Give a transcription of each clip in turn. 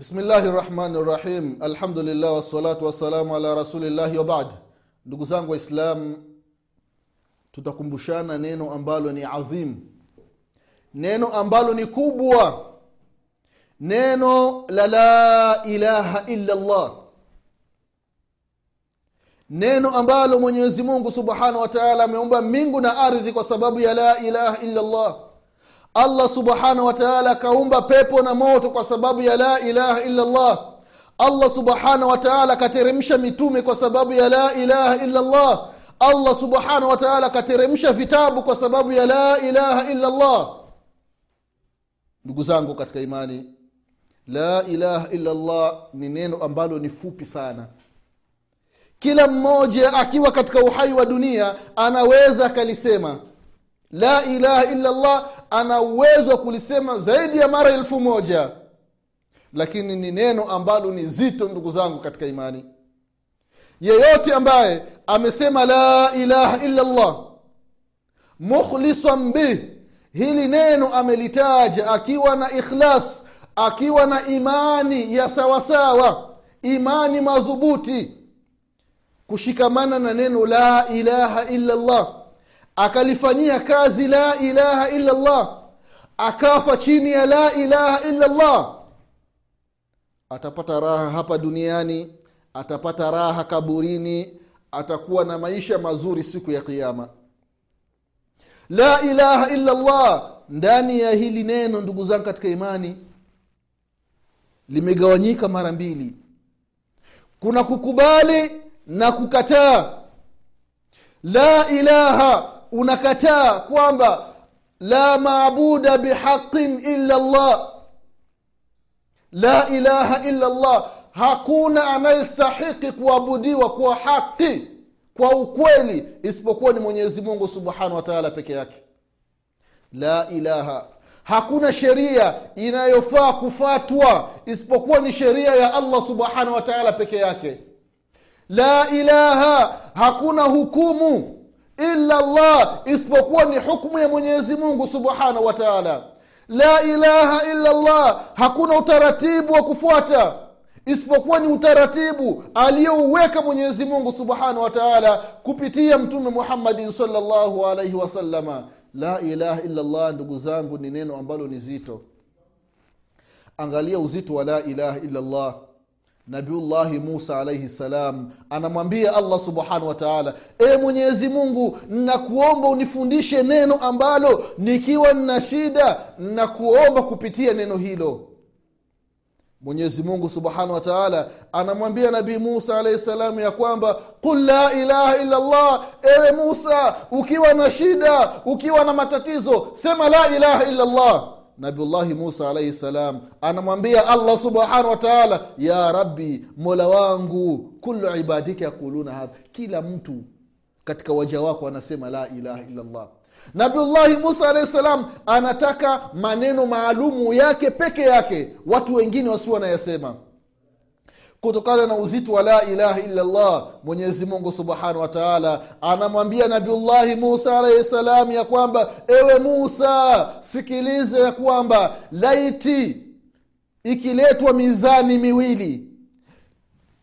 bismillahi rahmani rahim alhamdulillah wassalatu wassalamu ala rasulillahi wabad ndugu zangu waislam tutakumbushana neno ambalo ni adhim. Neno ambalo ni kubwa. Neno la la ilaha illa llah neno ambalo mwenyezi mungu subhanahu wa taala ameumba mbingu na ardhi kwa sababu ya la ilaha illa llah allah subhanahu wa taala pepo na moto kwa sababu ya la ilaha illa llah allah subhanahu wa taala mitume kwa sababu ya la ilaha illa llah allah subhanahu wa taala akateremsha vitabu kwa sababu ya la ilaha illa llah ndugu zangu katika imani la ilaha illa llah ni neno ambalo ni fupi sana. Kila mmoja akiwa katika uhai wa dunia anaweza akalisema la ilaha illa llah ana uwezo wa kulisema zaidi ya mara elfu moja. Lakini ni neno ambalo ni zito ndugu zangu katika imani. Yeyote ambaye amesema la ilaha illa llah mukhlisan bih hili neno amelitaja akiwa na ikhlas akiwa na imani ya sawasawa imani madhubuti kushikamana na neno la ilaha illa llah akalifanyia kazi la ilaha illa llah akafa chini ya la ilaha illa llah atapata raha hapa duniani atapata raha kaburini atakuwa na maisha mazuri siku ya kiama la ilaha illa llah ndani ya hili neno ndugu zangu katika imani limegawanyika mara mbili. Kuna kukubali na kukataa. La ilaha unakataa kwamba la maabuda bihaqin illa llah la ilaha illa llah hakuna anayestahiki kuabudiwa kwa haqi kwa ukweli isipokuwa ni mwenyezi mungu subhanahu wa taala peke yake. La ilaha. Hakuna sheria inayofaa kufatwa isipokuwa ni sheria ya allah subhanahu wa taala peke yake. La ilaha. Hakuna hukumu illa llah isipokuwa ni hukmu ya mwenyezi mungu subhanahu wa taala. La ilaha illa llah hakuna utaratibu wa kufuata. Isipokuwa ni utaratibu aliyouweka mwenyezi mungu subhanahu wa taala kupitia mtume muhammadin salllahu alaihi wasalama la ilaha illa llah ndugu zangu ni neno ambalo ni zito. Angalia uzito wa la ilaha illa llah nabiullahi musa alaihi salam anamwambia allah subhanahu wa taala e mwenyezi mungu nakuomba unifundishe neno ambalo nikiwa nina shida nakuomba kupitia neno hilo. Mwenyezi mungu subhanahu wa taala anamwambia nabii musa alaihi salamu ya kwamba qul la ilaha illa llah ewe musa ukiwa na shida ukiwa na matatizo sema la ilaha illa llah nabiullahi musa alaihi salam anamwambia allah subhanahu wa taala ya rabbi mola wangu kulu ibadika yaquluna hadha. Kila mtu katika waja wako anasema la ilaha illallah. Nabiullahi musa alahi salam anataka maneno maalumu yake peke yake watu wengine wasiwe wanayasema kutokana na uzito wa la ilaha illa llah mwenyezi subhanahu wa taala anamwambia nabiullahi musa alaihi salam ya kwamba ewe musa sikilize ya kwamba laiti ikiletwa mizani miwili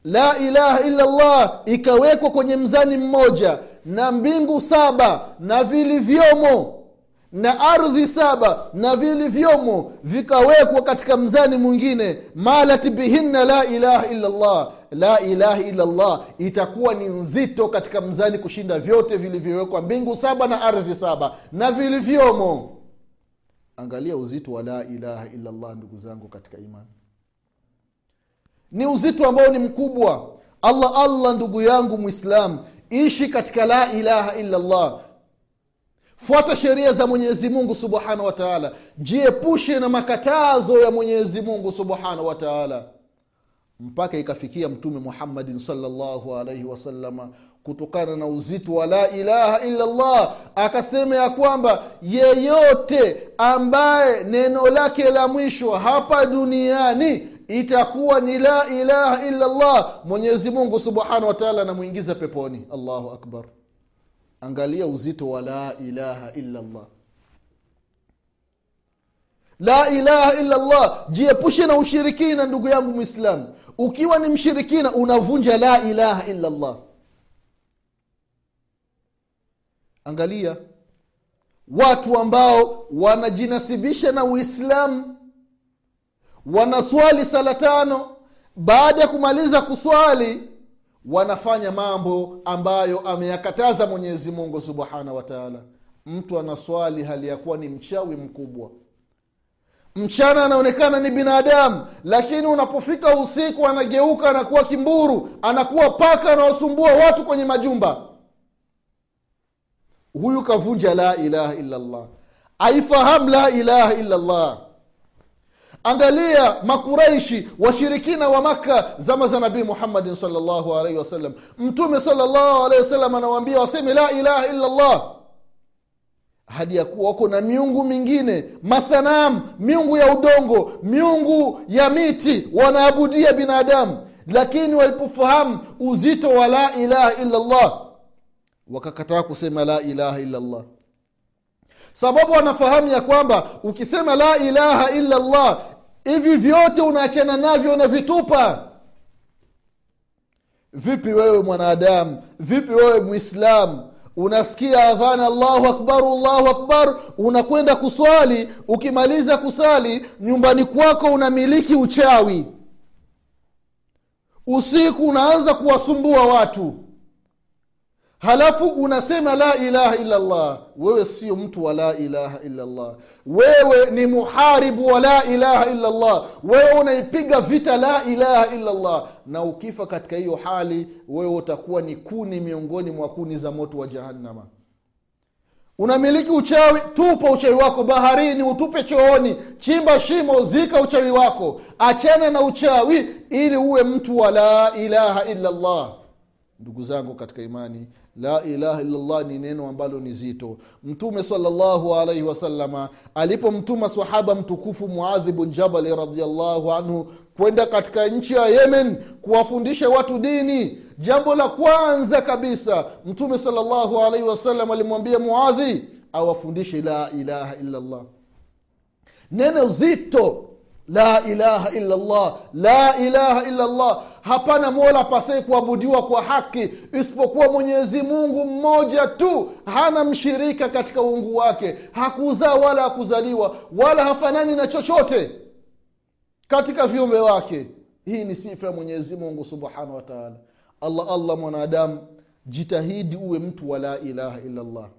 la ilaha illa llah ikawekwa kwenye mzani mmoja na mbingu saba na vilivyomo na ardhi saba na vilivyomo vikawekwa katika mzani mwingine malat bihinna la ilaha illallah la ilaha illallah itakuwa ni nzito katika mzani kushinda vyote vilivyowekwa mbingu saba na ardhi saba na vilivyomo angalia uzito wa la ilaha illallah ndugu zangu katika imani. Ni uzito ambao ni mkubwa. Allah allah ndugu yangu mwislam ishi katika la ilaha illa llah fuata sheria za mwenyezi mungu subhanahu wa taala. Jiepushe na makatazo ya mwenyezi mungu subhanahu wa mpaka ikafikia mtume muhammadin salllahu alaihi wasalama kutokana na uzito wa la ilaha illa akasema ya kwamba yeyote ambaye neno lake la mwisho hapa duniani itakuwa ni la ilaha illa llah mwenyezi mungu subhanahu wa anamwingiza peponi. Allahu akbar angalia uzito wa la ilaha illa la ilaha illa llah jiepushe na ushirikina ndugu yangu mwislamu ukiwa ni mshirikina unavunja la ilaha illa llah angalia watu ambao wanajinasibisha na uislamu wanaswali sala tano baada ya kumaliza kuswali wanafanya mambo ambayo ameyakataza mwenyezi mungu subhanahu wataala mtu anaswali hali ya kuwa ni mchawi mkubwa. Mchana anaonekana ni binadamu lakini unapofika usiku anageuka anakuwa kimburu anakuwa paka anaosumbua watu kwenye majumba. Huyu kavunja la ilaha illallah. Aifahamu la ilaha illallah angalia makuraishi washirikina wa makka zama za nabii muhammadin salllahu alaihi wasallam. Mtume salllahu alaihi wasallam anawaambia waseme la ilaha illallah. Hadi ya kuwa wako na miungu mingine masanamu miungu ya udongo miungu ya miti wanaabudia binadamu. Lakini walipofahamu uzito wa la ilaha illallah wakakataa kusema la ilaha illallah. Sababu wanafahamu ya kwamba ukisema la ilaha illallah hivi vyote unaachana navyo unavitupa. Vipi wewe mwanadamu? Vipi wewe mwislamu unasikia adhana allahu akbar allahu akbar unakwenda kuswali. Ukimaliza kusali nyumbani kwako unamiliki uchawi. Usiku unaanza kuwasumbua watu halafu unasema la ilaha illallah. Wewe sio mtu wa la ilaha illallah. Wewe ni muharibu wa la ilaha illallah. Wewe unaipiga vita la ilaha illallah. Na ukifa katika hiyo hali wewe utakuwa ni kuni miongoni mwa kuni za moto wa jahannama. Unamiliki uchawi tupa uchawi wako baharini utupe chooni. Chimba shimo zika uchawi wako. Achana na uchawi ili uwe mtu wa la ilaha illallah. Ndugu zangu katika imani la ilaha illallah ni neno ambalo ni zito. Mtume salllahu alaihi wasalama alipomtuma sahaba mtukufu muadhi bun jabali radiallahu anhu kwenda katika nchi ya yemen kuwafundisha watu dini jambo la kwanza kabisa mtume salllahu alaihi wasallam alimwambia muadhi awafundishe la ilaha illallah. Neno zito la ilaha illallah la ilaha illallah hapana mola pasai kuabudiwa kwa haki isipokuwa mwenyezi mungu mmoja tu hana mshirika katika uungu wake. Hakuzaa wala hakuzaliwa wala hafanani na chochote katika viumbe wake. Hii ni sifa ya mwenyezi mungu subhanahu wataala allah allah mwanadamu jitahidi uwe mtu wa la ilaha illallah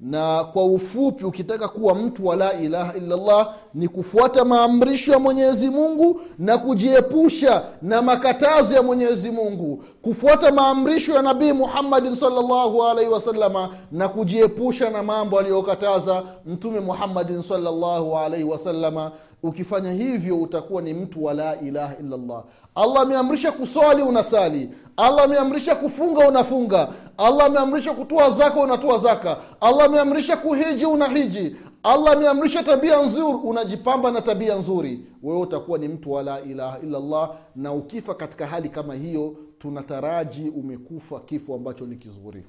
na kwa ufupi ukitaka kuwa mtu wa la ilaha illallah ni kufuata maamrisho ya mwenyezi mungu na kujiepusha na makatazo ya mwenyezi mungu. Kufuata maamrisho ya nabii muhammadin salllahu alaihi wasalama na kujiepusha na mambo aliyokataza mtume muhammadin salllahu alaihi wasalama ukifanya hivyo utakuwa ni mtu wa la ilaha illallah. Allah ameamrisha kuswali unasali. Allah ameamrisha kufunga unafunga. Allah ameamrisha kutoa zaka unatoa zaka. Allah ameamrisha kuhiji unahiji. Allah ameamrisha tabia nzuri unajipamba na tabia nzuri. Wewe utakuwa ni mtu wa la ilaha illallah na ukifa katika hali kama hiyo tunataraji umekufa kifo ambacho ni kizuri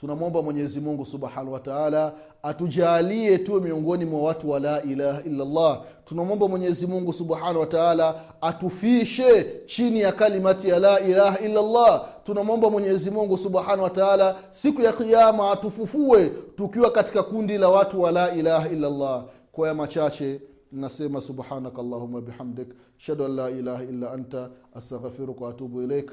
tunamwomba mwenyezi mungu subhanahu wataala atujalie tuwe miongoni mwa watu wa la ilaha illallah. Tunamwomba mwenyezi mungu subhanahu wataala atufishe chini ya kalimati ya la ilaha illallah. Tunamwomba mwenyezi mungu subhanahu wataala siku ya kiama atufufue tukiwa katika kundi la watu wa la ilaha illallah. Kwa ya machache nasema subhanaka allahuma bihamdik. Shadu an la ilaha illa anta astaghfiruka waatubu ilaik